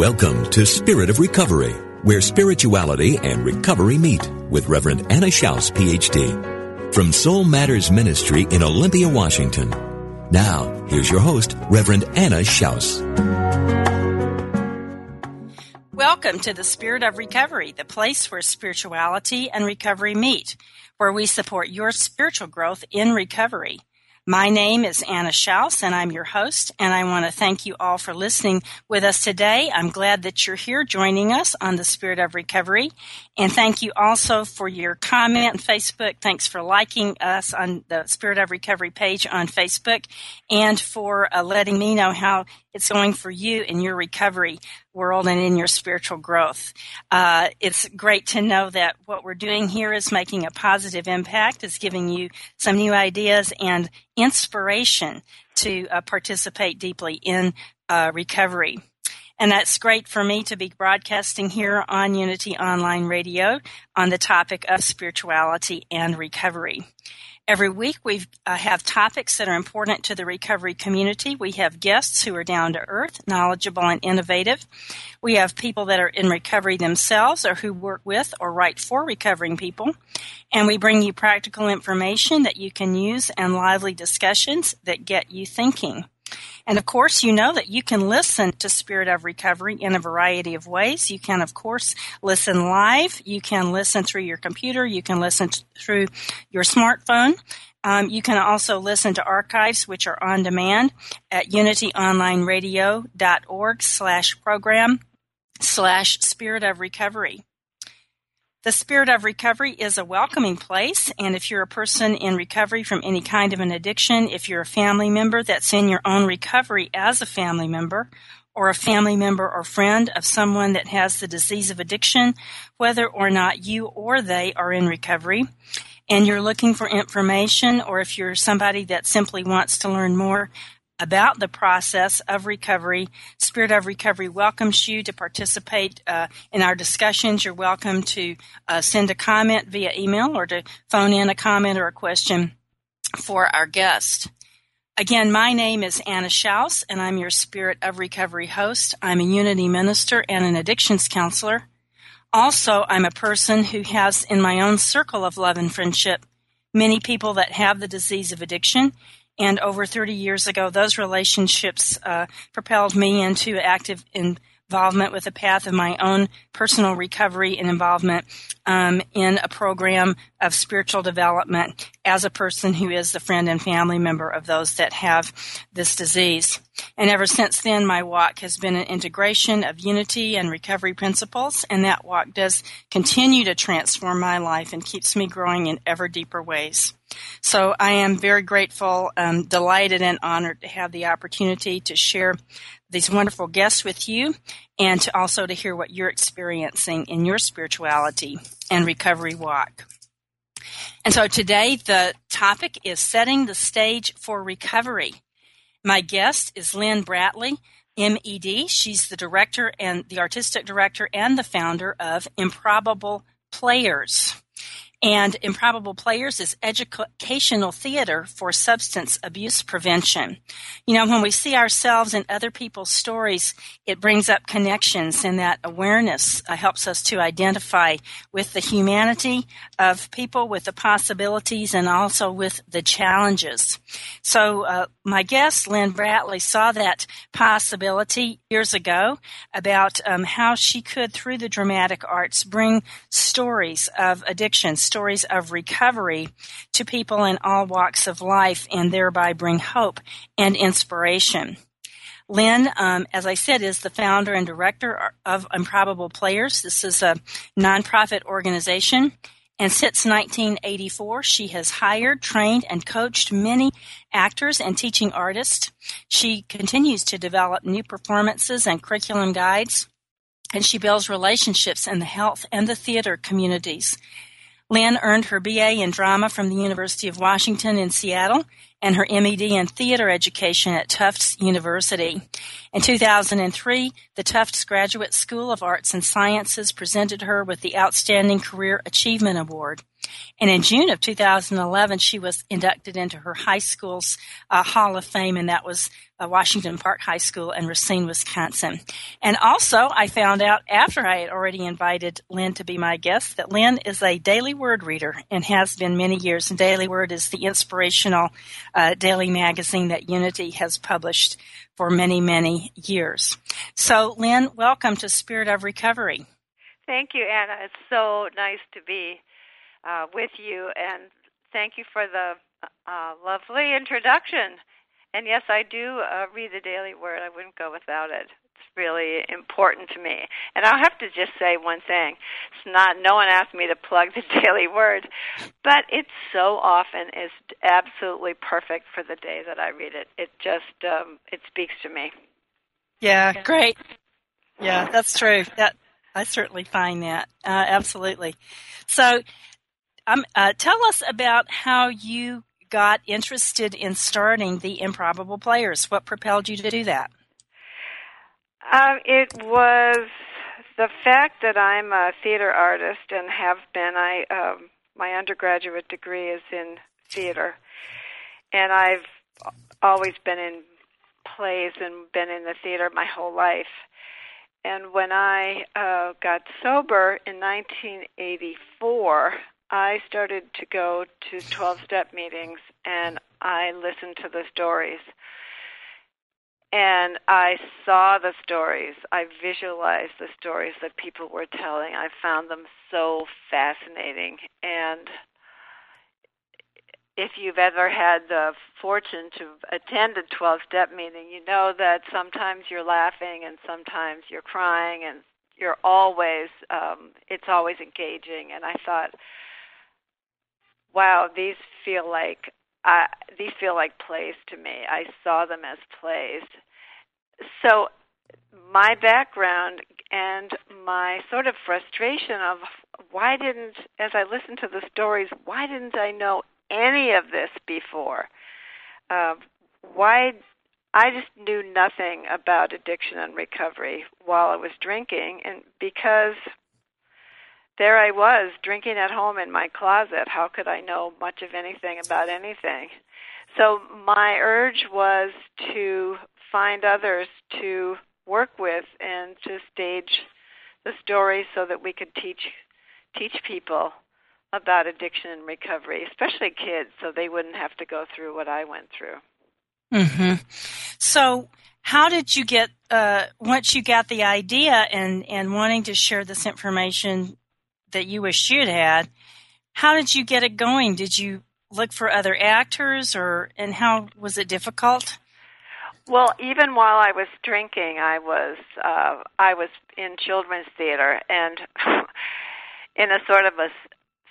Welcome to Spirit of Recovery, where spirituality and recovery meet with Reverend Anna Schaus, PhD, from Soul Matters Ministry in Olympia, Washington. Now, here's your host, Reverend Anna Schaus. Welcome to the Spirit of Recovery, the place where spirituality and recovery meet, where we support your spiritual growth in recovery. My name is Anna Schaus, and I'm your host, and I want to thank you all for listening with us today. I'm glad that you're here joining us on the Spirit of Recovery, and thank you also for your comment on Facebook. Thanks for liking us on the Spirit of Recovery page on Facebook, and for uh, letting me know how it's going for you in your recovery world and in your spiritual growth. Uh, it's great to know that what we're doing here is making a positive impact, is giving you some new ideas and inspiration to uh, participate deeply in uh, recovery. And that's great for me to be broadcasting here on Unity Online Radio on the topic of spirituality and recovery. Every week we uh, have topics that are important to the recovery community. We have guests who are down to earth, knowledgeable, and innovative. We have people that are in recovery themselves or who work with or write for recovering people. And we bring you practical information that you can use and lively discussions that get you thinking. And of course, you know that you can listen to Spirit of Recovery in a variety of ways. You can, of course, listen live. You can listen through your computer. You can listen t- through your smartphone. Um, you can also listen to archives, which are on demand at unityonlineradio.org slash program slash Spirit of Recovery. The Spirit of Recovery is a welcoming place, and if you're a person in recovery from any kind of an addiction, if you're a family member that's in your own recovery as a family member, or a family member or friend of someone that has the disease of addiction, whether or not you or they are in recovery, and you're looking for information, or if you're somebody that simply wants to learn more about the process of recovery. Spirit of Recovery welcomes you to participate uh, in our discussions. You're welcome to uh, send a comment via email or to phone in a comment or a question for our guest. Again, my name is Anna Schaus, and I'm your Spirit of Recovery host. I'm a Unity minister and an addictions counselor. Also, I'm a person who has in my own circle of love and friendship many people that have the disease of addiction and over 30 years ago, those relationships uh, propelled me into active involvement with the path of my own personal recovery and involvement um, in a program of spiritual development as a person who is the friend and family member of those that have this disease. And ever since then, my walk has been an integration of unity and recovery principles, and that walk does continue to transform my life and keeps me growing in ever deeper ways. So I am very grateful, um, delighted, and honored to have the opportunity to share these wonderful guests with you and to also to hear what you're experiencing in your spirituality and recovery walk. And so today the topic is setting the stage for recovery. My guest is Lynn Bratley, MED. She's the director and the artistic director and the founder of Improbable Players. And Improbable Players is educational theater for substance abuse prevention. You know, when we see ourselves in other people's stories, it brings up connections and that awareness uh, helps us to identify with the humanity of people, with the possibilities, and also with the challenges. So, uh, my guest, Lynn Bratley, saw that possibility years ago about um, how she could, through the dramatic arts, bring stories of addiction, stories of recovery to people in all walks of life, and thereby bring hope and inspiration. Lynn, um, as I said, is the founder and director of Improbable Players. This is a nonprofit organization. And since 1984, she has hired, trained, and coached many actors and teaching artists. She continues to develop new performances and curriculum guides, and she builds relationships in the health and the theater communities. Lynn earned her BA in drama from the University of Washington in Seattle and her MED in theater education at Tufts University. In 2003, the Tufts Graduate School of Arts and Sciences presented her with the Outstanding Career Achievement Award. And in June of 2011, she was inducted into her high school's uh, Hall of Fame, and that was uh, Washington Park High School in Racine, Wisconsin. And also, I found out after I had already invited Lynn to be my guest that Lynn is a daily word reader and has been many years. And Daily Word is the inspirational uh, daily magazine that Unity has published for many, many years. So, Lynn, welcome to Spirit of Recovery. Thank you, Anna. It's so nice to be uh, with you, and thank you for the uh, lovely introduction. And yes, I do uh, read the Daily Word. I wouldn't go without it. It's really important to me. And I'll have to just say one thing. It's not. No one asked me to plug the Daily Word, but it so often is absolutely perfect for the day that I read it. It just um, it speaks to me. Yeah, great. Yeah, that's true. That I certainly find that uh, absolutely. So, um, uh, tell us about how you got interested in starting the Improbable Players. What propelled you to do that? Um, it was the fact that I'm a theater artist and have been. I um, my undergraduate degree is in theater, and I've always been in plays and been in the theater my whole life. And when I uh, got sober in 1984, I started to go to 12 step meetings and I listened to the stories. And I saw the stories. I visualized the stories that people were telling. I found them so fascinating. And if you've ever had the fortune to attend a 12 step meeting, you know that sometimes you're laughing and sometimes you're crying and you're always, um, it's always engaging. And I thought, wow, these feel like uh, these feel like plays to me. I saw them as plays. So my background and my sort of frustration of why didn't, as I listened to the stories, why didn't I know any of this before? Uh, why I just knew nothing about addiction and recovery while I was drinking, and because there I was drinking at home in my closet. How could I know much of anything about anything? So my urge was to find others to work with and to stage the story so that we could teach teach people about addiction and recovery, especially kids, so they wouldn't have to go through what I went through. hmm So, how did you get uh, once you got the idea and and wanting to share this information that you wish you'd had. How did you get it going? Did you look for other actors, or and how was it difficult? Well, even while I was drinking, I was uh, I was in children's theater, and in a sort of a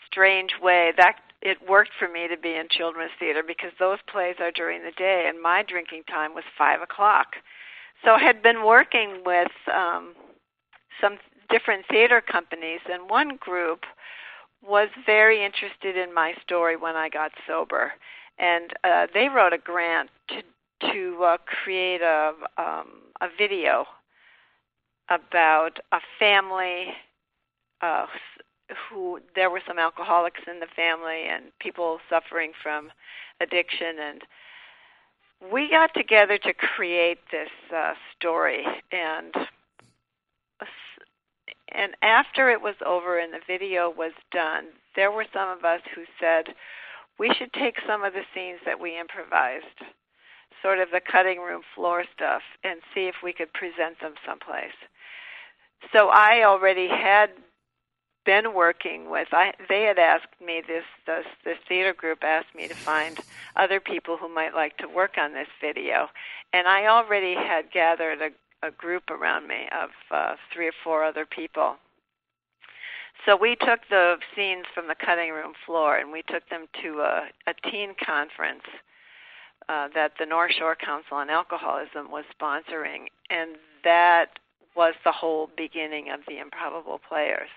strange way, that it worked for me to be in children's theater because those plays are during the day, and my drinking time was five o'clock. So I had been working with um, some different theater companies, and one group was very interested in my story when I got sober, and uh, they wrote a grant to to uh, create a um, a video about a family uh, who there were some alcoholics in the family and people suffering from addiction. And we got together to create this uh, story. And and after it was over and the video was done there were some of us who said we should take some of the scenes that we improvised sort of the cutting room floor stuff and see if we could present them someplace. So i already had been working with I they had asked me this this this theater group asked me to find other people who might like to work on this video. And I already had gathered a, a group around me of uh, three or four other people. So we took the scenes from the cutting room floor and we took them to a, a teen conference uh, that the North Shore Council on Alcoholism was sponsoring, and that was the whole beginning of the Improbable Players.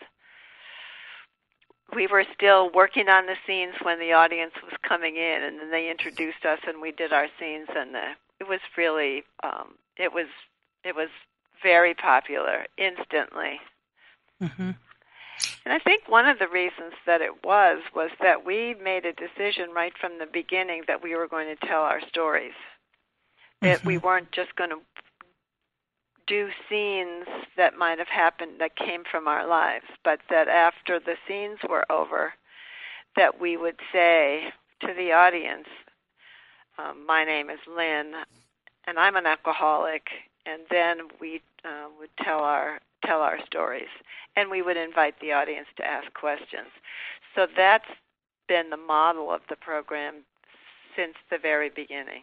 We were still working on the scenes when the audience was coming in, and then they introduced us, and we did our scenes, and the, it was really, um, it was, it was very popular instantly. Mm-hmm. And I think one of the reasons that it was was that we made a decision right from the beginning that we were going to tell our stories. Mm-hmm. That we weren't just going to do scenes that might have happened that came from our lives, but that after the scenes were over, that we would say to the audience, um, "My name is Lynn, and I'm an alcoholic," and then we uh, would tell our tell our stories, and we would invite the audience to ask questions. So that's been the model of the program since the very beginning.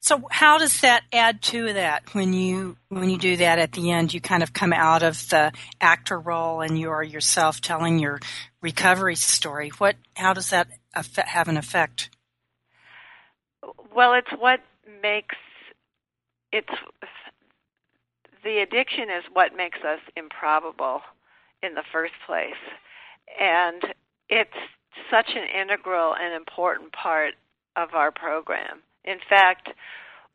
So how does that add to that when you when you do that at the end? You kind of come out of the actor role and you are yourself telling your recovery story. What how does that have an effect? Well, it's what makes it's the addiction is what makes us improbable in the first place, and it's such an integral and important part of our program in fact,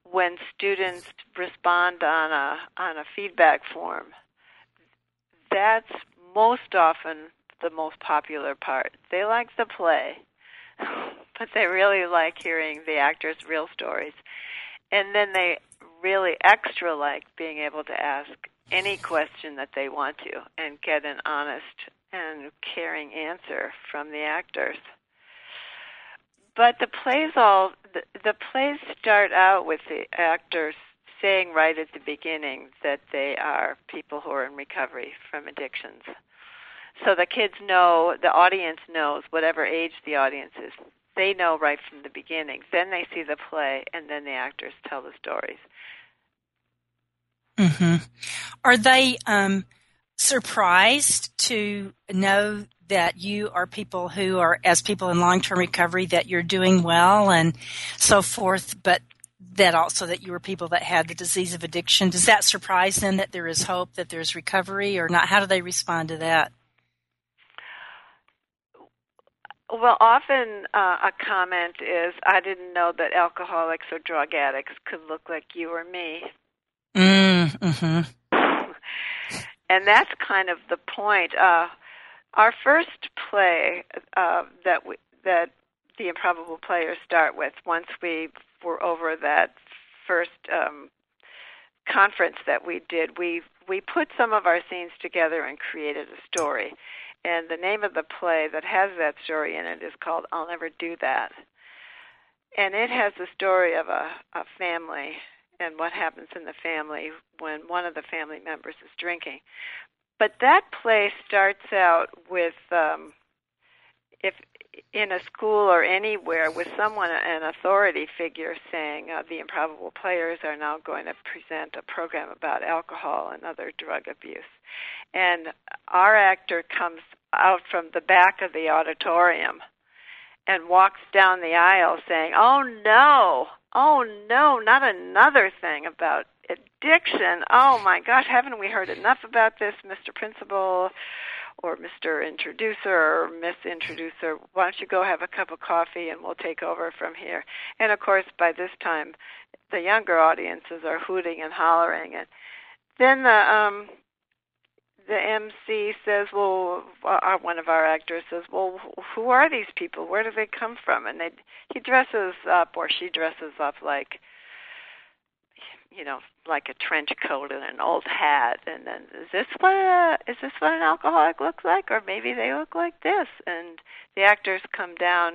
when students respond on a on a feedback form, that's most often the most popular part. They like the play, but they really like hearing the actors' real stories. And then they really extra like being able to ask any question that they want to and get an honest and caring answer from the actors but the plays all the, the plays start out with the actors saying right at the beginning that they are people who are in recovery from addictions. So the kids know, the audience knows, whatever age the audience is, they know right from the beginning. Then they see the play, and then the actors tell the stories. hmm Are they um, surprised to know that you are people who are, as people in long term recovery, that you're doing well and so forth, but that also that you were people that had the disease of addiction. Does that surprise them that there is hope, that there's recovery, or not? How do they respond to that? Well, often uh, a comment is, "I didn't know that alcoholics or drug addicts could look like you or me." Mm, mm-hmm. and that's kind of the point. Uh, our first play uh, that we, that the improbable players start with, once we were over that first um, conference that we did, we we put some of our scenes together and created a story. And the name of the play that has that story in it is called "I'll Never Do That," and it has the story of a, a family and what happens in the family when one of the family members is drinking. But that play starts out with um, if in a school or anywhere with someone, an authority figure, saying uh, the improbable players are now going to present a program about alcohol and other drug abuse. And our actor comes out from the back of the auditorium and walks down the aisle saying, Oh no, oh no, not another thing about addiction. Oh my gosh, haven't we heard enough about this, Mr. Principal or Mr. Introducer or Miss Introducer? Why don't you go have a cup of coffee and we'll take over from here? And of course, by this time, the younger audiences are hooting and hollering, and then the um, the MC says, "Well, uh, one of our actors says, "Well, who are these people? Where do they come from?" And they he dresses up or she dresses up like you know, like a trench coat and an old hat and then is this what a, is this what an alcoholic looks like? Or maybe they look like this. And the actors come down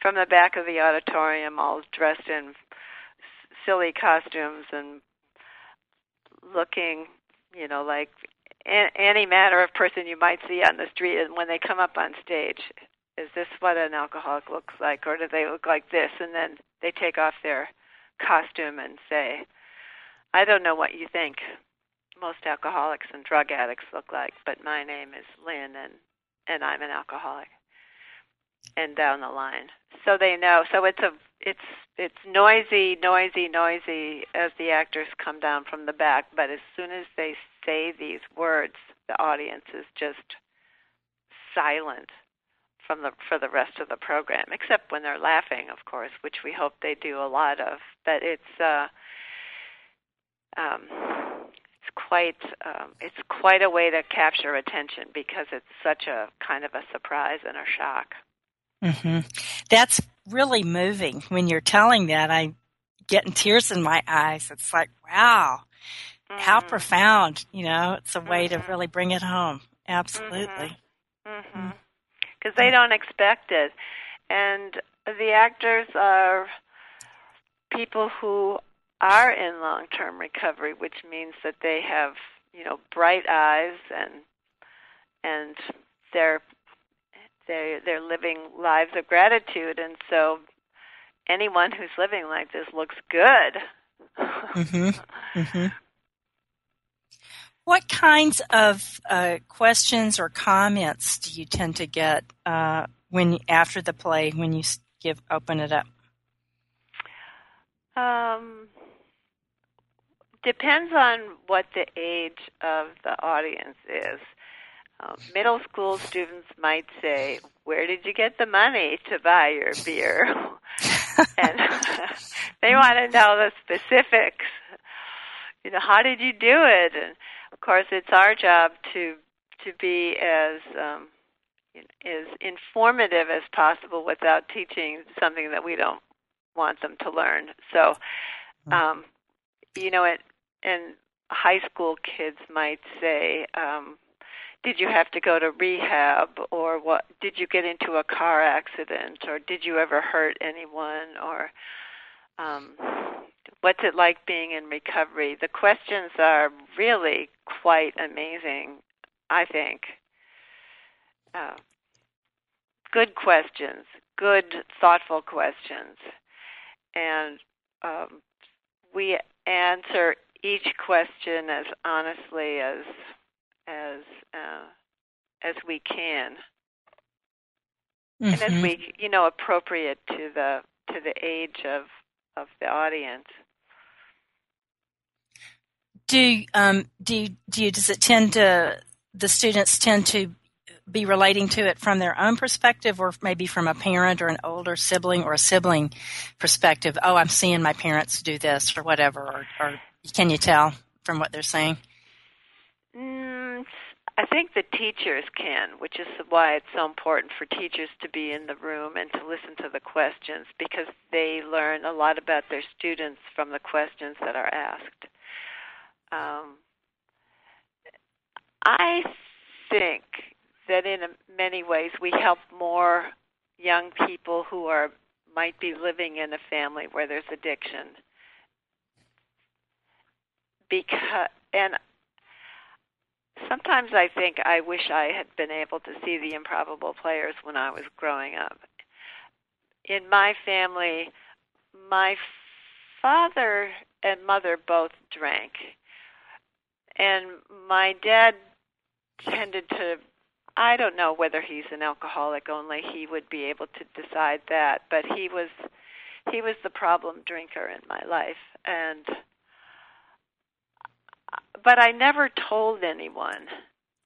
from the back of the auditorium all dressed in silly costumes and looking, you know, like any manner of person you might see on the street, and when they come up on stage, is this what an alcoholic looks like, or do they look like this? And then they take off their costume and say, I don't know what you think most alcoholics and drug addicts look like, but my name is Lynn, and and I'm an alcoholic. And down the line, so they know. So it's a it's it's noisy, noisy, noisy as the actors come down from the back. But as soon as they say these words, the audience is just silent from the for the rest of the program, except when they're laughing, of course, which we hope they do a lot of. But it's uh, um, it's quite um, it's quite a way to capture attention because it's such a kind of a surprise and a shock. Mm-hmm. That's really moving. When you're telling that, I getting tears in my eyes. It's like, wow, mm-hmm. how profound. You know, it's a way mm-hmm. to really bring it home. Absolutely. Because mm-hmm. mm-hmm. they don't expect it, and the actors are people who are in long-term recovery, which means that they have, you know, bright eyes and and they're they they're living lives of gratitude, and so anyone who's living like this looks good. mm-hmm. Mm-hmm. What kinds of uh, questions or comments do you tend to get uh, when after the play when you give open it up? Um, depends on what the age of the audience is. Um, middle school students might say, "Where did you get the money to buy your beer?" and they want to know the specifics. You know, how did you do it? And of course, it's our job to to be as um, as informative as possible without teaching something that we don't want them to learn. So, mm-hmm. um, you know, it, and high school kids might say, um, did you have to go to rehab or what did you get into a car accident or did you ever hurt anyone or um what's it like being in recovery? The questions are really quite amazing i think. Uh, good questions good thoughtful questions. And um, we answer each question as honestly as as uh, as we can, mm-hmm. and as mm-hmm. we you know appropriate to the to the age of of the audience. Do um do do you, does it tend to the students tend to be relating to it from their own perspective or maybe from a parent or an older sibling or a sibling perspective oh i'm seeing my parents do this or whatever or, or can you tell from what they're saying I think the teachers can, which is why it's so important for teachers to be in the room and to listen to the questions because they learn a lot about their students from the questions that are asked. Um, I think that in many ways we help more young people who are might be living in a family where there's addiction because and sometimes I think I wish I had been able to see the improbable players when I was growing up. In my family, my father and mother both drank. And my dad tended to I don't know whether he's an alcoholic only he would be able to decide that, but he was he was the problem drinker in my life and but I never told anyone,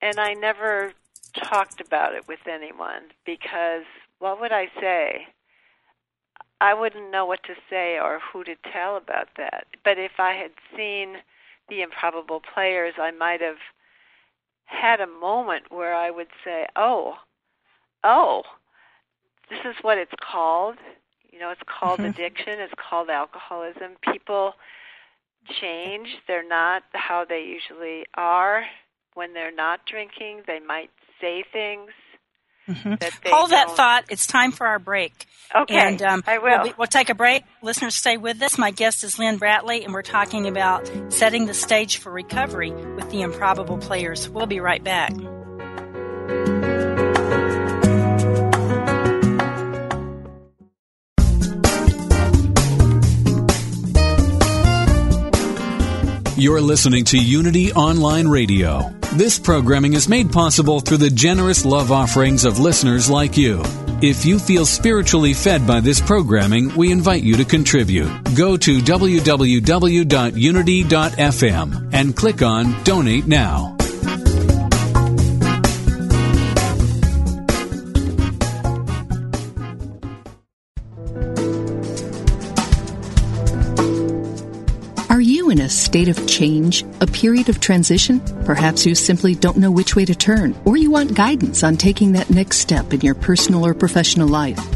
and I never talked about it with anyone because what would I say? I wouldn't know what to say or who to tell about that. But if I had seen the improbable players, I might have had a moment where I would say, "Oh, oh, this is what it's called." You know, it's called mm-hmm. addiction. It's called alcoholism. People change. They're not how they usually are when they're not drinking. They might say things Mm-hmm. That Hold that thought. It's time for our break. Okay, and, um, I will. We'll, we'll, take a break. Listeners, stay with us. My guest is Lynn Bratley, and we're talking about setting the stage for recovery with the improbable players. We'll be right back. You're listening to Unity Online Radio, this programming is made possible through the generous love offerings of listeners like you. If you feel spiritually fed by this programming, we invite you to contribute. Go to www.unity.fm and click on Donate Now. A state of change, a period of transition? Perhaps you simply don't know which way to turn, or you want guidance on taking that next step in your personal or professional life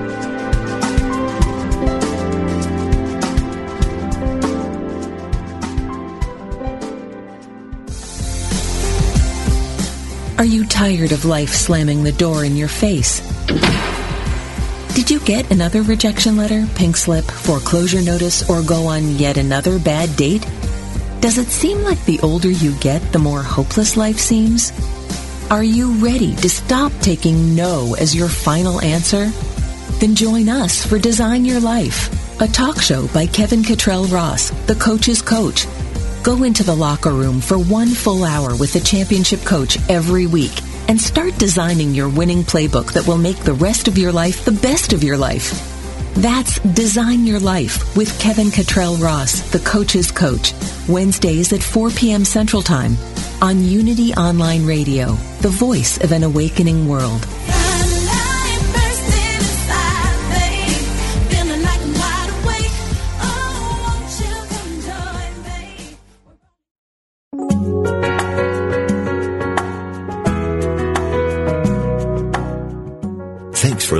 Are you tired of life slamming the door in your face? Did you get another rejection letter, pink slip, foreclosure notice, or go on yet another bad date? Does it seem like the older you get, the more hopeless life seems? Are you ready to stop taking no as your final answer? Then join us for Design Your Life, a talk show by Kevin Cottrell Ross, the coach's coach Go into the locker room for one full hour with the championship coach every week and start designing your winning playbook that will make the rest of your life the best of your life. That's Design Your Life with Kevin Cottrell Ross, the coach's coach, Wednesdays at 4 p.m. Central Time on Unity Online Radio, the voice of an awakening world.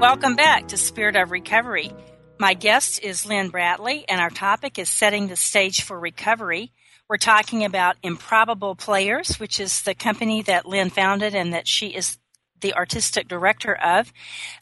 Welcome back to Spirit of Recovery. My guest is Lynn Bratley, and our topic is setting the stage for recovery. We're talking about Improbable Players, which is the company that Lynn founded and that she is the artistic director of.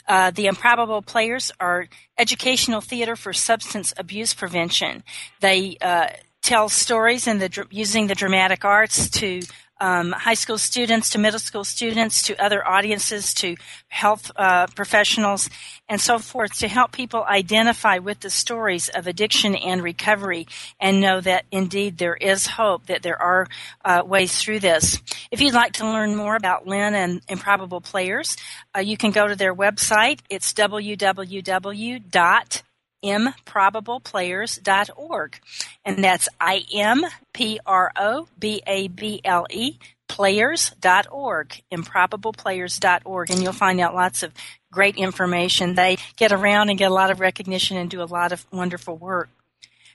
Uh, the Improbable Players are educational theater for substance abuse prevention. They uh, tell stories in the using the dramatic arts to um, high school students to middle school students to other audiences to health uh, professionals and so forth to help people identify with the stories of addiction and recovery and know that indeed there is hope that there are uh, ways through this. If you'd like to learn more about lynn and improbable players uh, you can go to their website. It's www improbableplayers.org. And that's I M P R O B A B L E players.org, improbableplayers.org, and you'll find out lots of great information. They get around and get a lot of recognition and do a lot of wonderful work.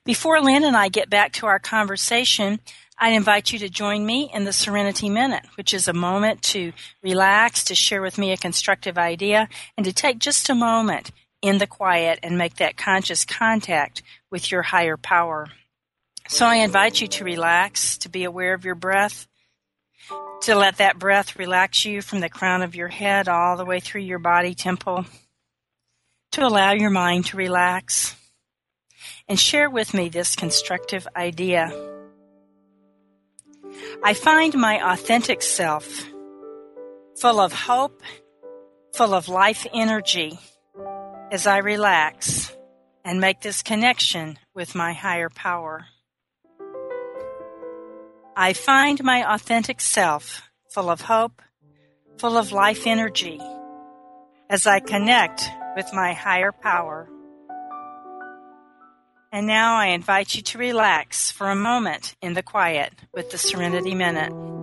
Before Lynn and I get back to our conversation, I invite you to join me in the Serenity Minute, which is a moment to relax, to share with me a constructive idea, and to take just a moment in the quiet and make that conscious contact with your higher power. So I invite you to relax, to be aware of your breath. to let that breath relax you from the crown of your head all the way through your body temple, to allow your mind to relax, and share with me this constructive idea. I find my authentic self full of hope, full of life energy as I relax and make this connection with my higher power. I find my authentic self full of hope, full of life energy as I connect with my higher power. And now I invite you to relax for a moment in the quiet with the Serenity Minute.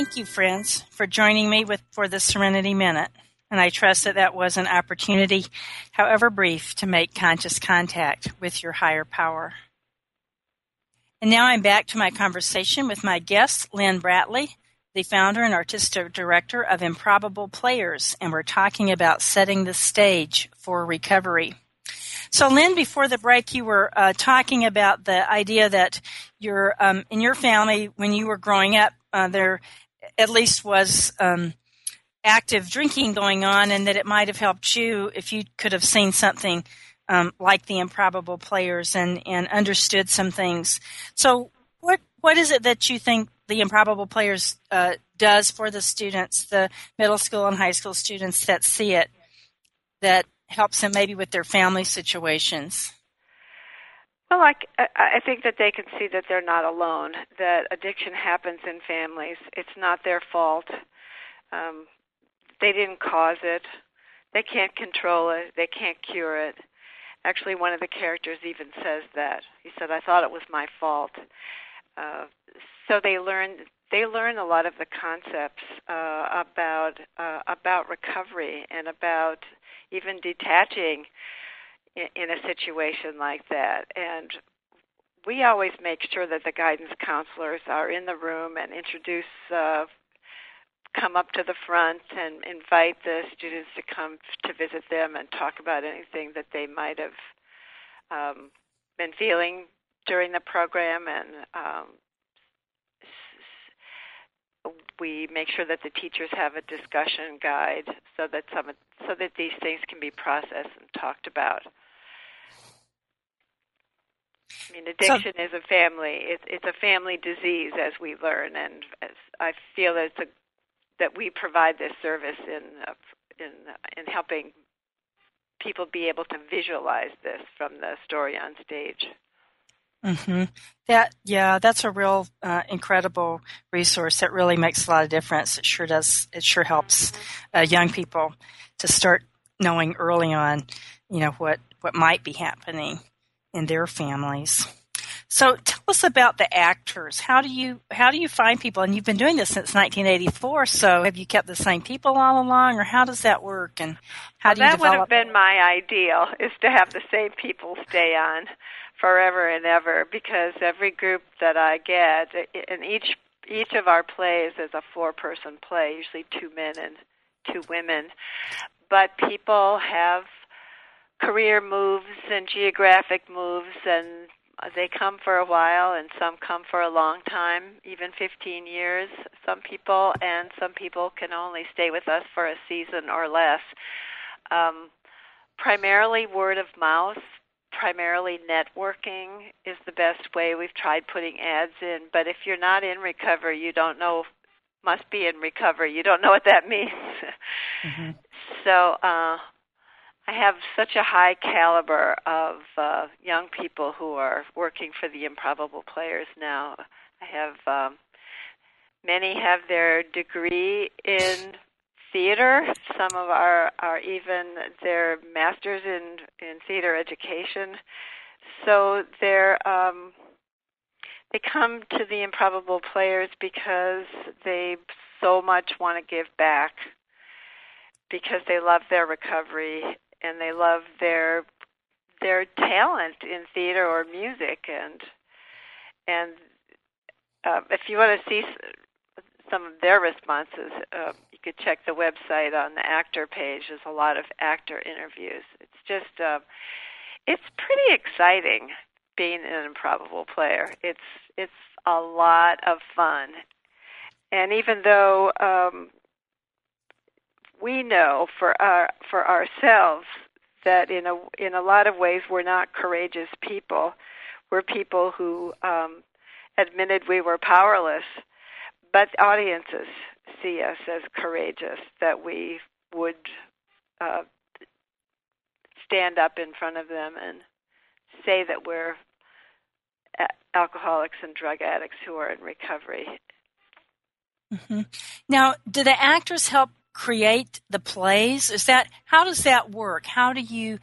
Thank you, friends, for joining me with, for the Serenity Minute. And I trust that that was an opportunity, however brief, to make conscious contact with your higher power. And now I'm back to my conversation with my guest, Lynn Bratley, the founder and artistic director of Improbable Players, and we're talking about setting the stage for recovery. So, Lynn, before the break, you were uh, talking about the idea that your um, in your family, when you were growing up, uh, there at least was um, active drinking going on, and that it might have helped you if you could have seen something um, like the improbable players and, and understood some things. So, what what is it that you think the improbable players uh, does for the students, the middle school and high school students that see it, that helps them maybe with their family situations? Well, I, I think that they can see that they're not alone, that addiction happens in families. It's not their fault. Um, they didn't cause it. They can't control it. They can't cure it. Actually, one of the characters even says that. He said, "I thought it was my fault." Uh, so they learn they learn a lot of the concepts uh, about uh, about recovery and about even detaching in, a situation like that. And we always make sure that the guidance counselors are in the room and introduce, uh, come up to the front and invite the students to come to visit them and talk about anything that they might have um, been feeling during the program and um, we make sure that the teachers have a discussion guide so that some so that these things can be processed and talked about. I mean, addiction so, is a family. It's it's a family disease, as we learn, and as I feel that it's a, that we provide this service in in in helping people be able to visualize this from the story on stage. Mm-hmm. That yeah, that's a real uh, incredible resource. That really makes a lot of difference. It sure does. It sure helps uh, young people to start knowing early on, you know what what might be happening in their families. So tell us about the actors. How do you how do you find people? And you've been doing this since 1984. So have you kept the same people all along, or how does that work? And how well, do you that develop? would have been my ideal is to have the same people stay on forever and ever because every group that I get in each each of our plays is a four person play, usually two men and two women. But people have career moves and geographic moves and they come for a while and some come for a long time, even 15 years, some people, and some people can only stay with us for a season or less. Um, primarily word of mouth, primarily networking is the best way. We've tried putting ads in, but if you're not in recovery, you don't know must be in recovery. You don't know what that means. Mm-hmm. So uh I have such a high caliber of uh, young people who are working for the Improbable Players now. I have um, many have their degree in theater. Some of our are even their masters in in theater education. So they're um, they come to the improbable players because they so much want to give back because they love their recovery and they love their their talent in theater or music and and uh, if you want to see some of their responses, uh, could check the website on the actor page. There's a lot of actor interviews. It's just uh, it's pretty exciting being an improbable player. It's it's a lot of fun, and even though um, we know for our for ourselves that in a in a lot of ways we're not courageous people. We're people who um, admitted we were powerless, but audiences see us as courageous. That we would uh, stand up in front of them and say that we're alcoholics and drug addicts who are in recovery. Mm-hmm. Now, do the actors help create the plays? Is that how does that work? How do you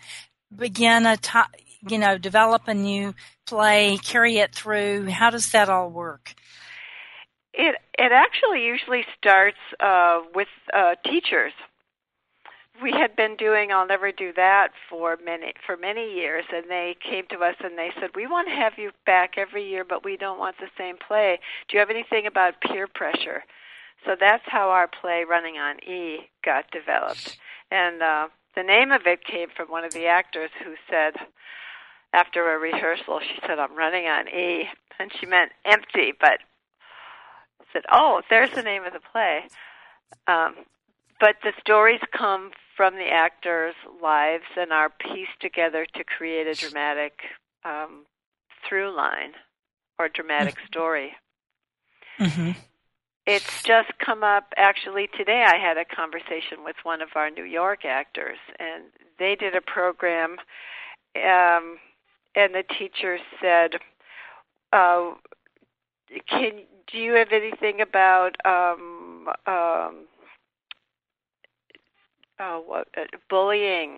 begin a to, you know develop a new play, carry it through? How does that all work? It it actually usually starts uh, with uh, teachers. We had been doing I'll never do that for many for many years, and they came to us and they said we want to have you back every year, but we don't want the same play. Do you have anything about peer pressure? So that's how our play Running on E got developed. And uh, the name of it came from one of the actors who said, after a rehearsal, she said, I'm running on E. And she meant empty, but said, oh, there's the name of the play. Um, but the stories come from the actors' lives and are pieced together to create a dramatic um, through line or dramatic mm-hmm. story. Mm-hmm. It's just come up. Actually, today I had a conversation with one of our New York actors, and they did a program, um, and the teacher said, uh, "Can do you have anything about um, um, uh, what, uh, bullying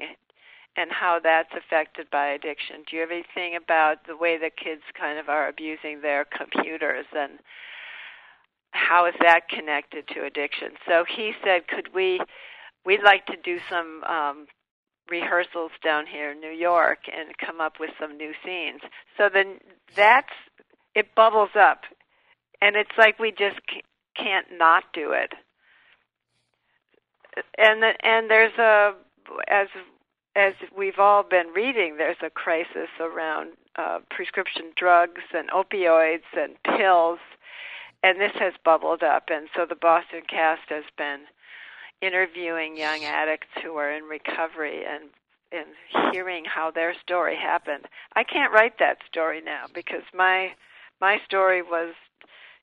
and how that's affected by addiction? Do you have anything about the way that kids kind of are abusing their computers and?" how is that connected to addiction? So he said, could we, we'd like to do some um, rehearsals down here in New York and come up with some new scenes. So then that's, it bubbles up. And it's like we just can't not do it. And the, and there's a as as we've all been reading, there's a crisis around uh, prescription drugs and opioids and pills. And this has bubbled up. And so the boston cast has been interviewing young addicts who are in recovery and and hearing how their story happened. I can't write that story now because my my story was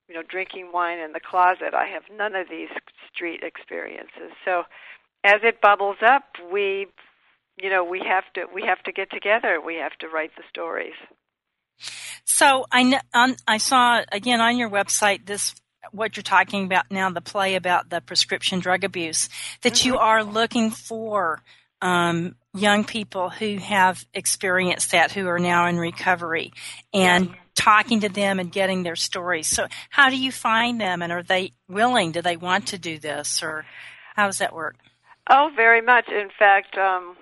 you know drinking wine in the closet. I have none of these street experiences. So as it bubbles up we you know we have to we have to get together. We have to write the stories. So I on, I saw again on your website this what you're talking about now the play about the prescription drug abuse that mm-hmm. you are looking for um, young people who have experienced that who are now in recovery and talking to them and getting their stories. So how do you find them and are they willing? Do they want to do this or how does that work? Oh, very much. In fact, um,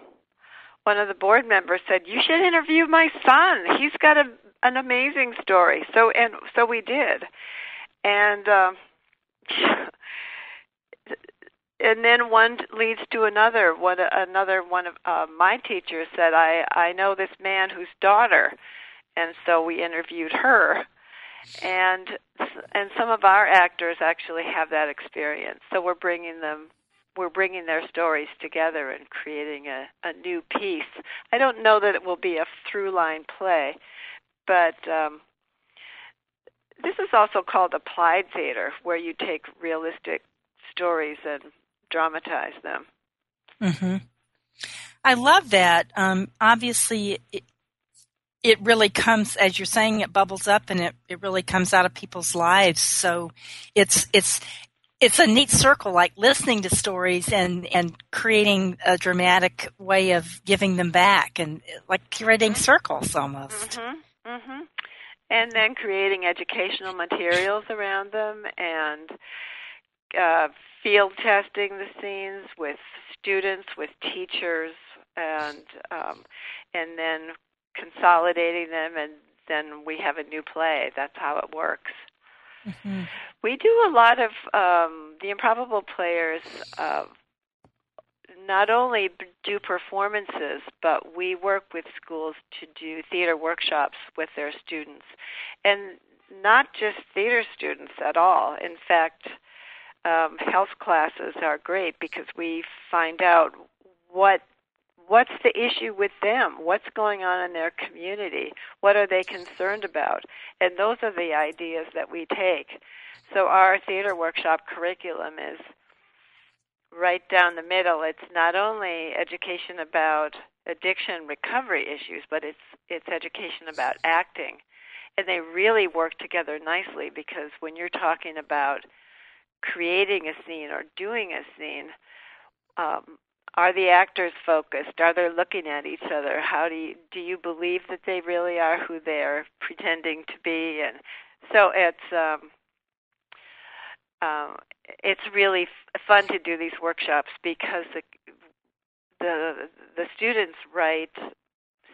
one of the board members said, "You should interview my son. He's got a an amazing story. So and so we did, and um, and then one leads to another. One another one of uh, my teachers said, "I I know this man whose daughter," and so we interviewed her. And and some of our actors actually have that experience. So we're bringing them we're bringing their stories together and creating a, a new piece. I don't know that it will be a through line play, but um, this is also called applied theater, where you take realistic stories and dramatize them. Mm-hmm. I love that. Um, obviously, it, it really comes, as you're saying, it bubbles up and it, it really comes out of people's lives. So it's it's it's a neat circle, like listening to stories and and creating a dramatic way of giving them back, and like creating mm-hmm. circles almost. Mm-hmm. Mm-hmm. and then creating educational materials around them and uh, field testing the scenes with students, with teachers, and um, and then consolidating them, and then we have a new play. That's how it works. Mm-hmm. We do a lot of um, the improbable players. Uh, not only do performances, but we work with schools to do theater workshops with their students, and not just theater students at all. In fact, um, health classes are great because we find out what what's the issue with them what's going on in their community what are they concerned about and those are the ideas that we take. So our theater workshop curriculum is right down the middle. It's not only education about addiction recovery issues but it's it's education about acting. And they really work together nicely because when you're talking about creating a scene or doing a scene um, are the actors focused? Are they looking at each other? How do you do you believe that they really are who they're pretending to be? And so it's um um it's really f- fun to do these workshops because the the the students write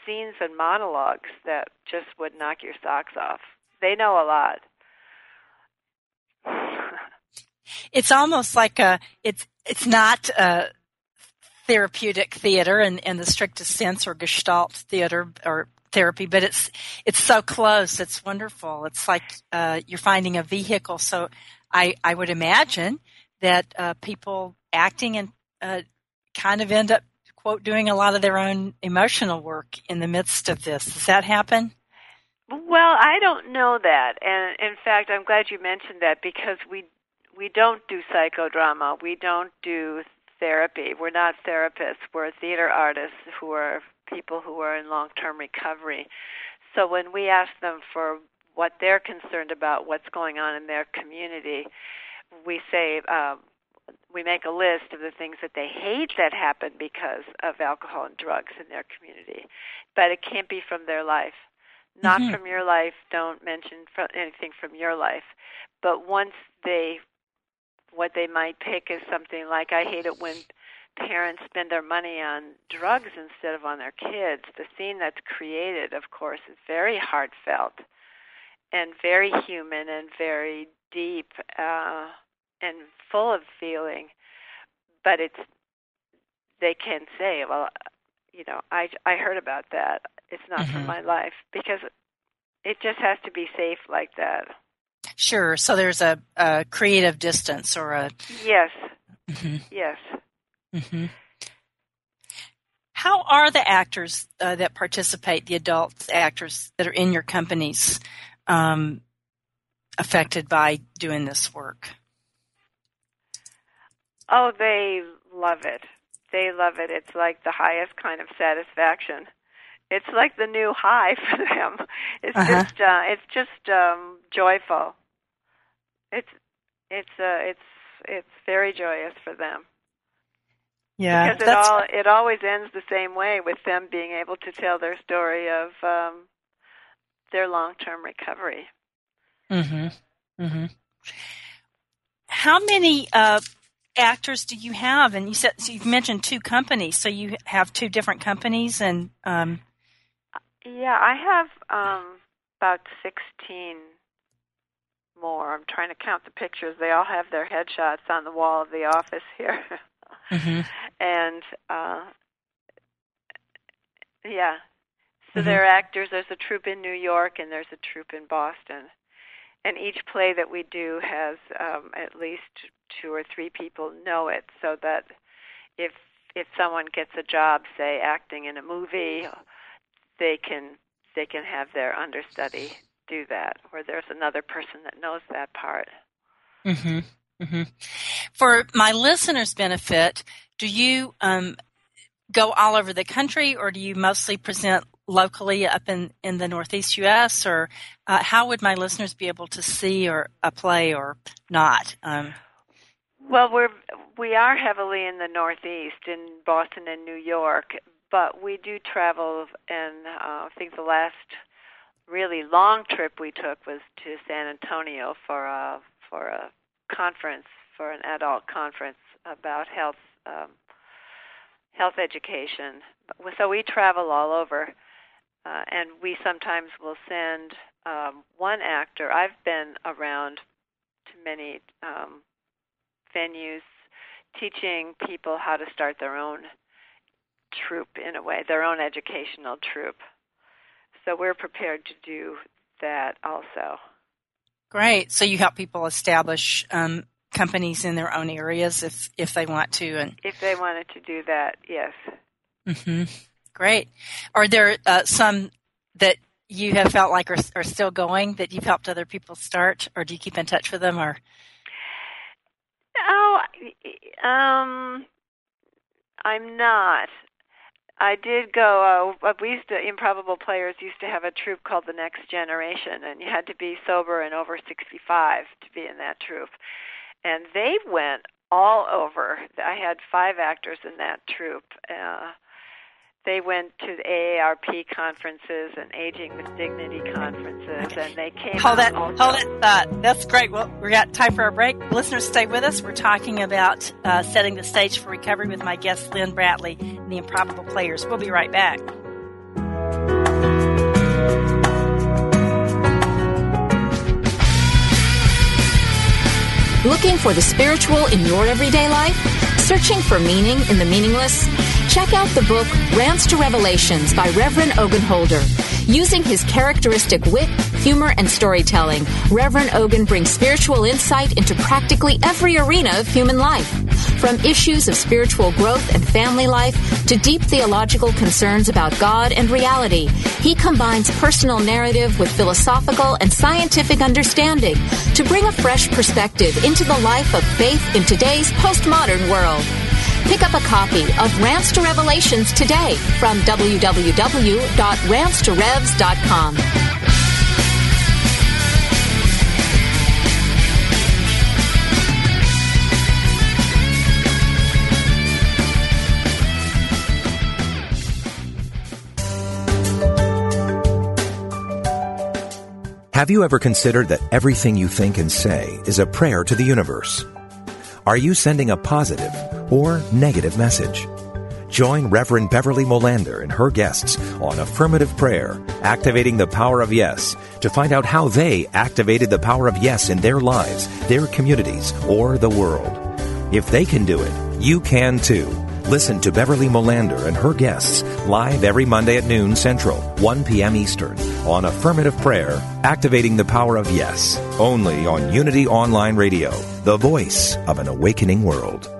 scenes and monologues that just would knock your socks off. They know a lot it's almost like a it's it's not a therapeutic theater in, in the strictest sense or gestalt theater or therapy but it's it's so close. It's wonderful. It's like uh, you're finding a vehicle. So i i would imagine that uh, people acting and uh, kind of end up quote doing a lot of their own emotional work in the midst of this. Does that happen? Well i don't know that. And in fact i'm glad you mentioned that because we we don't do psychodrama. We don't do therapy. We're not therapists. We're theater artists who are people who are in long-term recovery. So when we ask them for what they're concerned about, what's going on in their community, we say um, we make a list of the things that they hate that happen because of alcohol and drugs in their community, but it can't be from their life. Not mm-hmm. from your life. Don't mention anything from your life. But once they what they might pick is something like I hate it when parents spend their money on drugs instead of on their kids. The scene that's created, of course, is very heartfelt and very human and very deep uh, and full of feeling. But it's they can say, well, you know, I I heard about that. It's not mm-hmm. from my life because it just has to be safe like that. Sure. So there's a, a creative distance or a. Yes. Mm-hmm. Yes. Mm-hmm. How are the actors uh, that participate, the adult actors that are in your companies, um, affected by doing this work? Oh, they love it. They love it. It's like the highest kind of satisfaction. It's like the new high for them. It's uh-huh. just uh, it's just um, joyful. It's it's uh, it's it's very joyous for them. Yeah, because it all it always ends the same way with them being able to tell their story of um, their long term recovery. Mhm. Mhm. How many uh, actors do you have? And you said so you've mentioned two companies, so you have two different companies, and um, yeah, I have um, about sixteen more. I'm trying to count the pictures. They all have their headshots on the wall of the office here. mm-hmm. And uh yeah. So mm-hmm. there are actors. There's a troupe in New York and there's a troupe in Boston. And each play that we do has um at least two or three people know it so that if if someone gets a job say acting in a movie they can they can have their understudy do that, or there's another person that knows that part. Mm-hmm. Mm-hmm. For my listeners' benefit, do you um, go all over the country, or do you mostly present locally up in, in the Northeast U.S., or uh, how would my listeners be able to see or a play or not? Um, well, we're we are heavily in the Northeast, in Boston and New York, but we do travel, and uh, I think the last really long trip we took was to San Antonio for a for a conference for an adult conference about health um, health education. So we travel all over, uh, and we sometimes will send um, one actor. I've been around to many um, venues teaching people how to start their own troupe in a way, their own educational troupe. So we're prepared to do that also. Great. So you help people establish um, companies in their own areas if if they want to, and if they wanted to do that, yes. Mm-hmm. Great. Are there uh, some that you have felt like are, are still going that you've helped other people start, or do you keep in touch with them, or? Oh, um, I'm not. I did go. Uh, we used to improbable players used to have a troupe called the Next Generation, and you had to be sober and over 65 to be in that troupe. And they went all over. I had five actors in that troupe. Uh, they went to the AARP conferences and Aging with Dignity conferences, and they came. Hold that, hold it. Uh, that's great. Well, we got time for a break. Listeners, stay with us. We're talking about uh, setting the stage for recovery with my guest Lynn Bratley and the Improbable Players. We'll be right back. Looking for the spiritual in your everyday life? Searching for meaning in the meaningless? Check out the book Rants to Revelations by Reverend Ogun Holder. Using his characteristic wit, humor, and storytelling, Reverend Ogun brings spiritual insight into practically every arena of human life. From issues of spiritual growth and family life to deep theological concerns about God and reality, he combines personal narrative with philosophical and scientific understanding to bring a fresh perspective into the life of faith in today's postmodern world. Pick up a copy of Rants to Revelations today from www.rantstorevs.com. Have you ever considered that everything you think and say is a prayer to the universe? Are you sending a positive or negative message? Join Reverend Beverly Molander and her guests on Affirmative Prayer, Activating the Power of Yes, to find out how they activated the power of yes in their lives, their communities, or the world. If they can do it, you can too. Listen to Beverly Molander and her guests live every Monday at noon Central, 1 p.m. Eastern on Affirmative Prayer, Activating the Power of Yes, only on Unity Online Radio, the voice of an awakening world.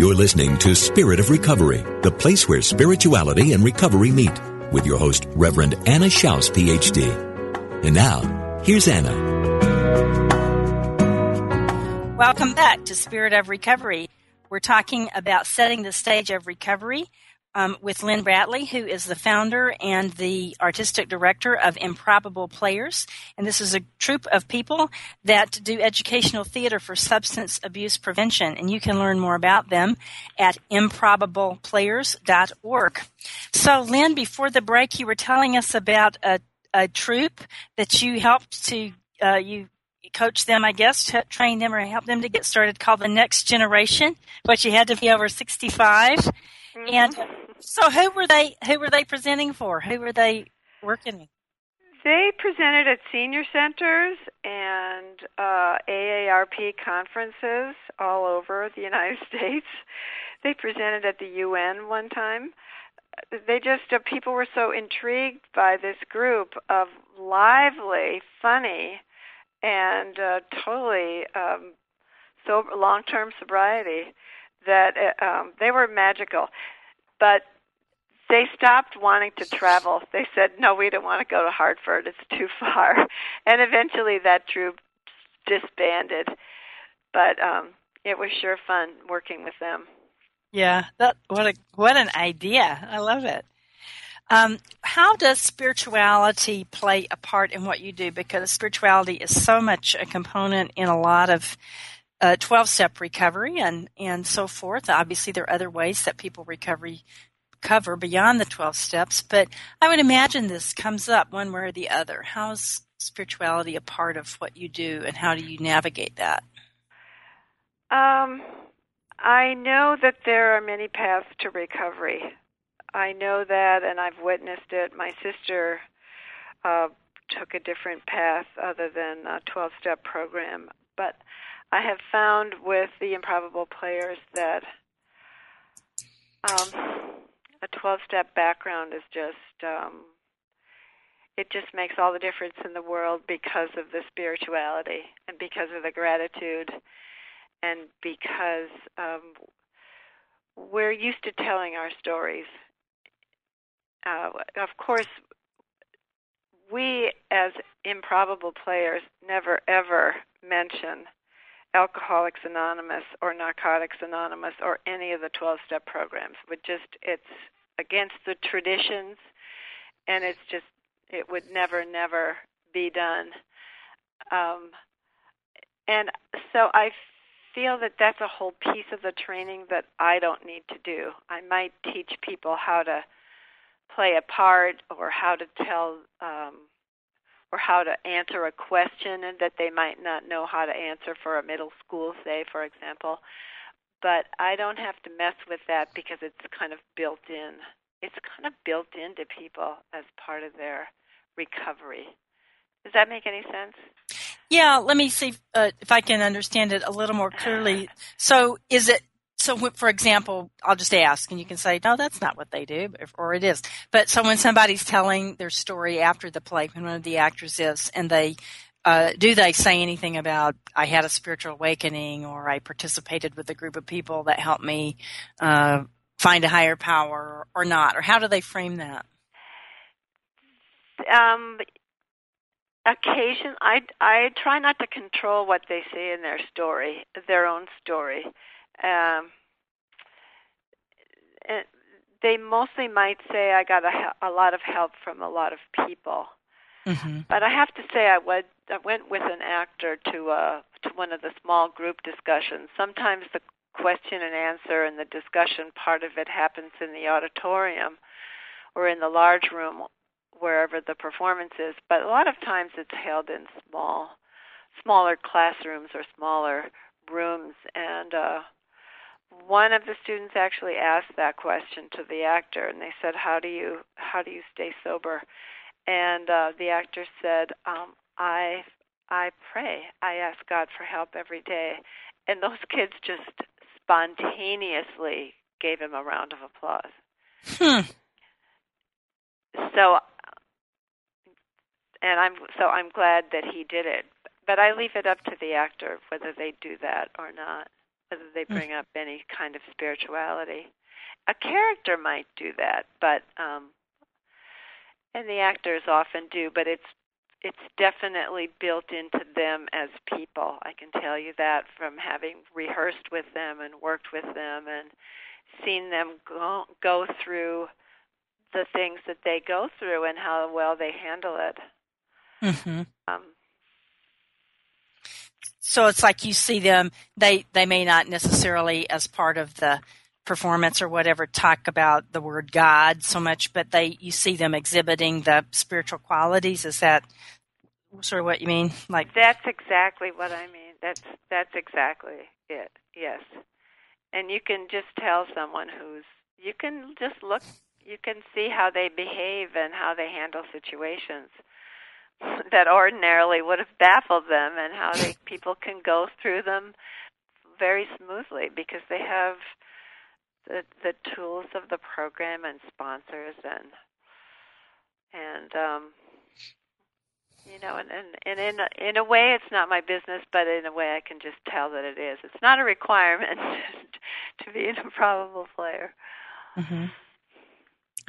You're listening to Spirit of Recovery, the place where spirituality and recovery meet with your host, Reverend Anna Schaus, PhD. And now, here's Anna. Welcome back to Spirit of Recovery. We're talking about setting the stage of recovery um, with Lynn Bratley, who is the founder and the artistic director of Improbable Players. And this is a troupe of people that do educational theater for substance abuse prevention. And you can learn more about them at improbableplayers.org. So, Lynn, before the break, you were telling us about a, a troupe that you helped to, uh, you coach them, I guess, train them or help them to get started called the next generation, but you had to be over 65. Mm-hmm. And so, who were they? Who were they presenting for? Who were they working with? They presented at senior centers and uh, AARP conferences all over the United States. They presented at the UN one time. They just uh, people were so intrigued by this group of lively, funny, and uh, totally um, so long-term sobriety that uh, um, they were magical. But they stopped wanting to travel. They said, "No, we don't want to go to Hartford. It's too far." And eventually, that troupe disbanded. But um, it was sure fun working with them. Yeah, that what a what an idea! I love it. Um, how does spirituality play a part in what you do? Because spirituality is so much a component in a lot of uh, 12 step recovery and, and so forth. Obviously, there are other ways that people recovery cover beyond the 12 steps, but I would imagine this comes up one way or the other. How's spirituality a part of what you do and how do you navigate that? Um, I know that there are many paths to recovery. I know that, and I've witnessed it. My sister uh, took a different path other than a 12 step program. But I have found with the improbable players that um, a 12 step background is just, um, it just makes all the difference in the world because of the spirituality and because of the gratitude and because um, we're used to telling our stories. Uh, of course, we as improbable players never ever mention Alcoholics Anonymous or Narcotics Anonymous or any of the 12 step programs. But just, it's against the traditions and it's just, it would never, never be done. Um, and so I feel that that's a whole piece of the training that I don't need to do. I might teach people how to play a part or how to tell um, or how to answer a question that they might not know how to answer for a middle school, say, for example. But I don't have to mess with that because it's kind of built in. It's kind of built into people as part of their recovery. Does that make any sense? Yeah, let me see if, uh, if I can understand it a little more clearly. So, is it so for example, I'll just ask, and you can say, no, that's not what they do, or it is. But so when somebody's telling their story after the play, when one of the actors is, and they uh, do they say anything about I had a spiritual awakening, or I participated with a group of people that helped me uh, find a higher power, or not, or how do they frame that? Um, occasion, I I try not to control what they say in their story, their own story um, they mostly might say I got a, a lot of help from a lot of people. Mm-hmm. But I have to say I went I went with an actor to uh to one of the small group discussions. Sometimes the question and answer and the discussion part of it happens in the auditorium or in the large room wherever the performance is, but a lot of times it's held in small smaller classrooms or smaller rooms and uh one of the students actually asked that question to the actor and they said how do you how do you stay sober? And uh the actor said um i i pray. I ask god for help every day. And those kids just spontaneously gave him a round of applause. Hmm. so and i'm so i'm glad that he did it. But i leave it up to the actor whether they do that or not whether they hmm. bring up any kind of spirituality. A character might do that, but um, and the actors often do, but it's it's definitely built into them as people. I can tell you that from having rehearsed with them and worked with them and seen them go, go through the things that they go through and how well they handle it. Mm-hmm. Um, so it's like you see them they they may not necessarily as part of the performance or whatever talk about the word god so much but they you see them exhibiting the spiritual qualities. Is that sort of what you mean? Like that's exactly what i mean. That's that's exactly it. Yes. And you can just tell someone who's you can just look you can see how they behave and how they handle situations that ordinarily would have baffled them and how they people can go through them very smoothly because they have the the tools of the program and sponsors and and um you know and and, and in a, in a way it's not my business but in a way I can just tell that it is it's not a requirement to be an improbable player mm-hmm.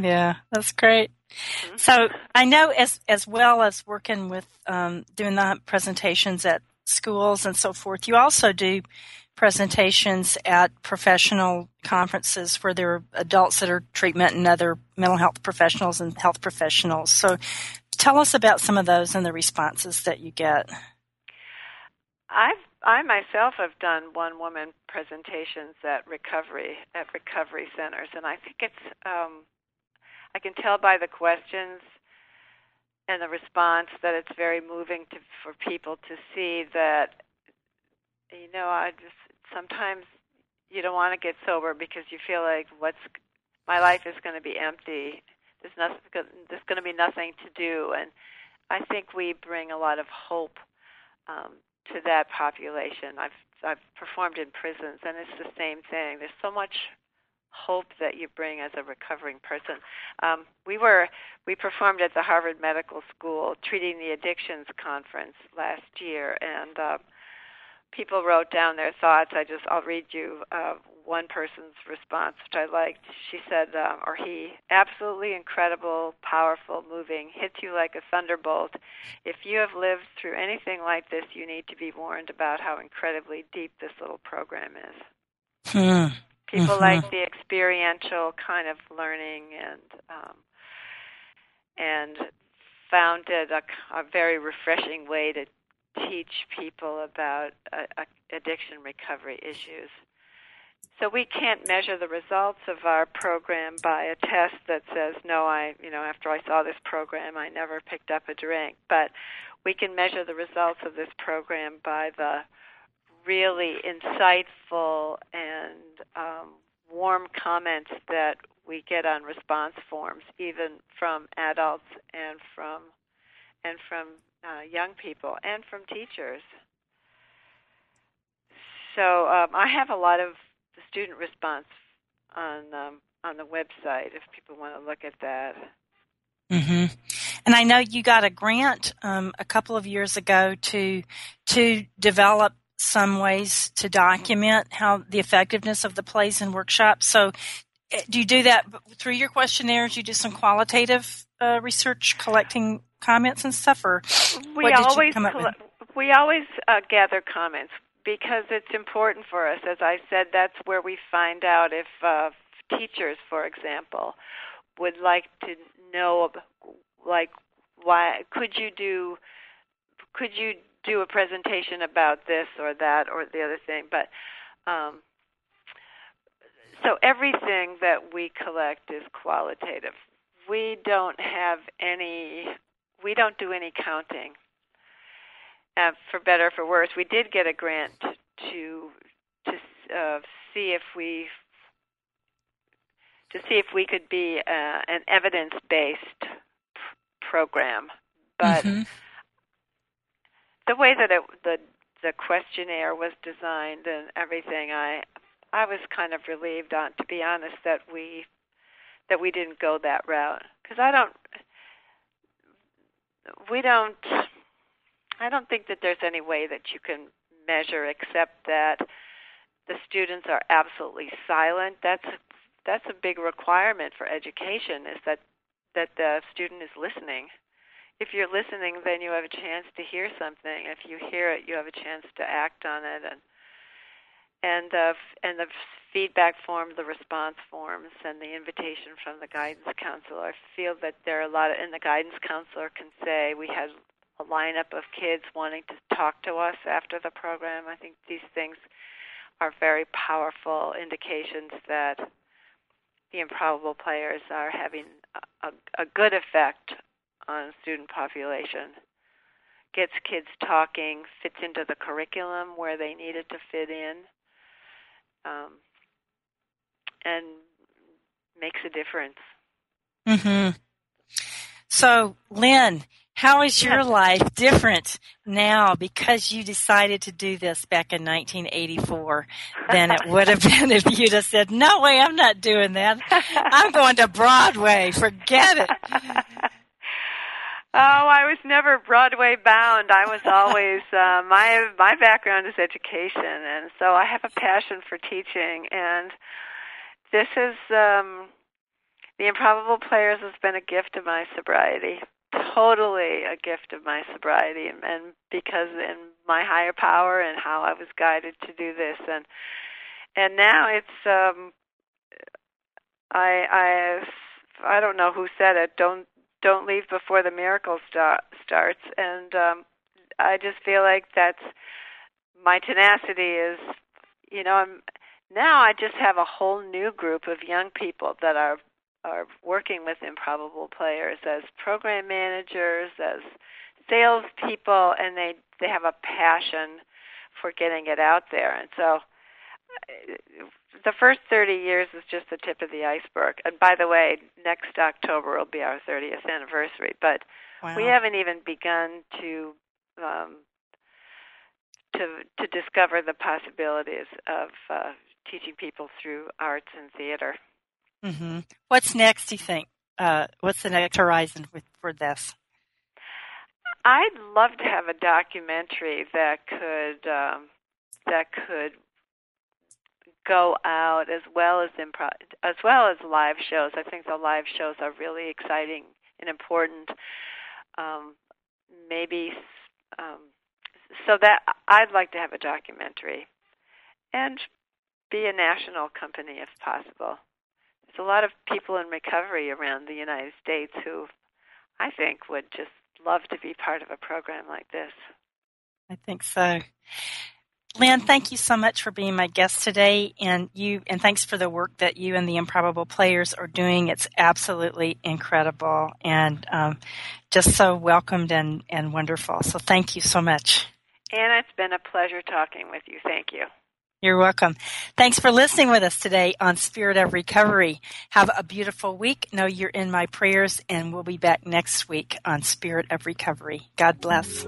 Yeah, that's great. Mm-hmm. So I know as as well as working with um, doing the presentations at schools and so forth, you also do presentations at professional conferences where there are adults that are treatment and other mental health professionals and health professionals. So tell us about some of those and the responses that you get. I've I myself have done one woman presentations at recovery at recovery centers and I think it's um I can tell by the questions and the response that it's very moving to for people to see that you know I just sometimes you don't want to get sober because you feel like what's my life is going to be empty. There's nothing there's going to be nothing to do. And I think we bring a lot of hope um, to that population. I've I've performed in prisons and it's the same thing. There's so much hope that you bring as a recovering person. Um, we were we performed at the Harvard Medical School treating the addictions conference last year, and uh, people wrote down their thoughts. I just I'll read you uh, one person's response, which I liked. She said, uh, or he, absolutely incredible, powerful, moving, hits you like a thunderbolt. If you have lived through anything like this, you need to be warned about how incredibly deep this little program is. Hmm. People mm-hmm. like the experiential kind of learning and um, and found it a, a very refreshing way to teach people about uh, addiction recovery issues. So we can't measure the results of our program by a test that says, no, I, you know, after I saw this program, I never picked up a drink. But we can measure the results of this program by the really insightful and um, warm comments that we get on response forms, even from adults and from and from uh, young people and from teachers. So um, I have a lot of the student response on um, on the website if people want to look at that. Mm-hmm. And I know you got a grant um, a couple of years ago to to develop some ways to document how the effectiveness of the plays and workshops. So, eh, do you do that through your questionnaires? You do some qualitative uh, research, collecting comments and stuff, or we always we always uh, gather comments because it's important for us. As I said, that's where we find out if uh, teachers, for example, would like to know, like, why could you do could you do a presentation about this or that or the other thing. But um, so everything that we collect is qualitative. We don't have any. We don't do any counting. Uh, for better or for worse, we did get a grant to to uh, see if we to see if we could be uh, an evidence-based pr- program, but mm-hmm the way that it, the the questionnaire was designed and everything, I I was kind of relieved on, to be honest, that we that we didn't go that route because I don't we don't I don't think that there's any way that you can measure except that the students are absolutely silent. That's that's a big requirement for education is that that the student is listening if you're listening, then you have a chance to hear something. If you hear it, you have a chance to act on it, and and the and the feedback form, the response forms, and the invitation from the guidance counselor. I feel that there are a lot of, and the guidance counselor can say we had a lineup of kids wanting to talk to us after the program. I think these things are very powerful indications that the improbable players are having a, a good effect on student population. Gets kids talking, fits into the curriculum where they need it to fit in, um, and makes a difference. Mm-hmm. So, Lynn, how is your life different now because you decided to do this back in 1984 than it would have been if you'd have said, "No way, I'm not doing that. I'm going to Broadway. Forget it." Oh, I was never Broadway bound. I was always uh, my my background is education, and so I have a passion for teaching. And this is um, the Improbable Players has been a gift to my sobriety. totally a gift of my sobriety and, and because in my higher power and how I was guided to do this and and now it's um I I I don't know who said it don't don't leave before the miracle start, starts and um I just feel like that's my tenacity is you know I'm now I just have a whole new group of young people that are are working with improbable players as program managers, as salespeople, and they they have a passion for getting it out there. And so, the first 30 years is just the tip of the iceberg. And by the way, next October will be our 30th anniversary, but wow. we haven't even begun to um, to to discover the possibilities of uh, teaching people through arts and theater. Mm-hmm. What's next? Do you think? Uh, what's the next horizon with, for this? I'd love to have a documentary that could um, that could go out as well as improv, as well as live shows. I think the live shows are really exciting and important. Um, maybe um, so that I'd like to have a documentary and be a national company if possible there's a lot of people in recovery around the United States who I think would just love to be part of a program like this. I think so. Lynn, thank you so much for being my guest today, and you and thanks for the work that you and the Improbable Players are doing. It's absolutely incredible and um, just so welcomed and, and wonderful. So thank you so much. Anna, it's been a pleasure talking with you. Thank you. You're welcome. Thanks for listening with us today on Spirit of Recovery. Have a beautiful week. Know you're in my prayers, and we'll be back next week on Spirit of Recovery. God bless.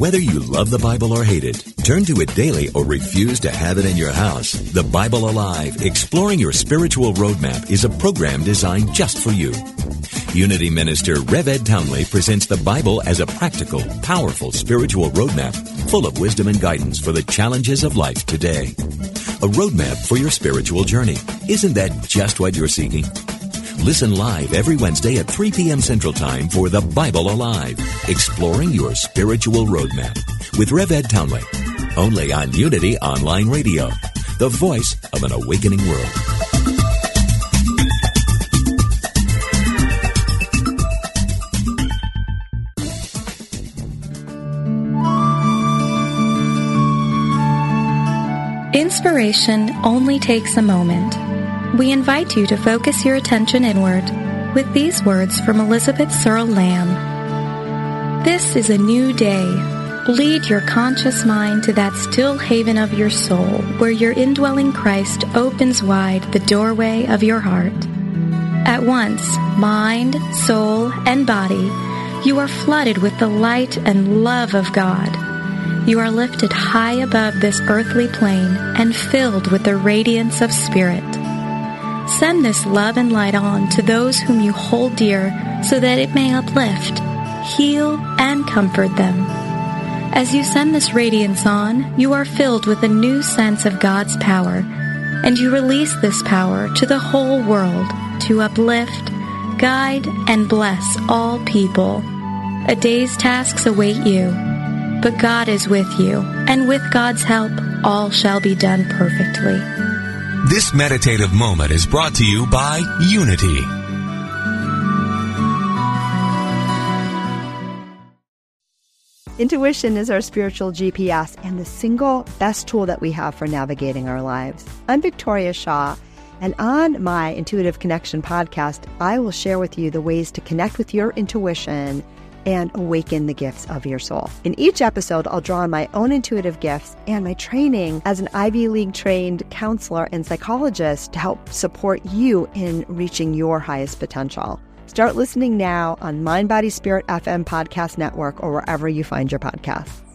Whether you love the Bible or hate it, turn to it daily or refuse to have it in your house, The Bible Alive, Exploring Your Spiritual Roadmap is a program designed just for you. Unity Minister Rev Ed Townley presents the Bible as a practical, powerful spiritual roadmap full of wisdom and guidance for the challenges of life today. A roadmap for your spiritual journey. Isn't that just what you're seeking? Listen live every Wednesday at 3 p.m. Central Time for The Bible Alive, exploring your spiritual roadmap with Rev Ed Townley. Only on Unity Online Radio, the voice of an awakening world. Inspiration only takes a moment we invite you to focus your attention inward with these words from Elizabeth Searle Lamb. This is a new day. Lead your conscious mind to that still haven of your soul where your indwelling Christ opens wide the doorway of your heart. At once, mind, soul, and body, you are flooded with the light and love of God. You are lifted high above this earthly plane and filled with the radiance of spirit. Send this love and light on to those whom you hold dear so that it may uplift, heal, and comfort them. As you send this radiance on, you are filled with a new sense of God's power, and you release this power to the whole world to uplift, guide, and bless all people. A day's tasks await you, but God is with you, and with God's help, all shall be done perfectly. This meditative moment is brought to you by Unity. Intuition is our spiritual GPS and the single best tool that we have for navigating our lives. I'm Victoria Shaw, And on my Intuitive Connection podcast, I will share with you the ways to connect with your intuition and awaken the gifts of your soul. In each episode, I'll draw on my own intuitive gifts and my training as an Ivy League trained counselor and psychologist to help support you in reaching your highest potential. Start listening now on Mind Body Spirit FM Podcast Network or wherever you find your podcasts.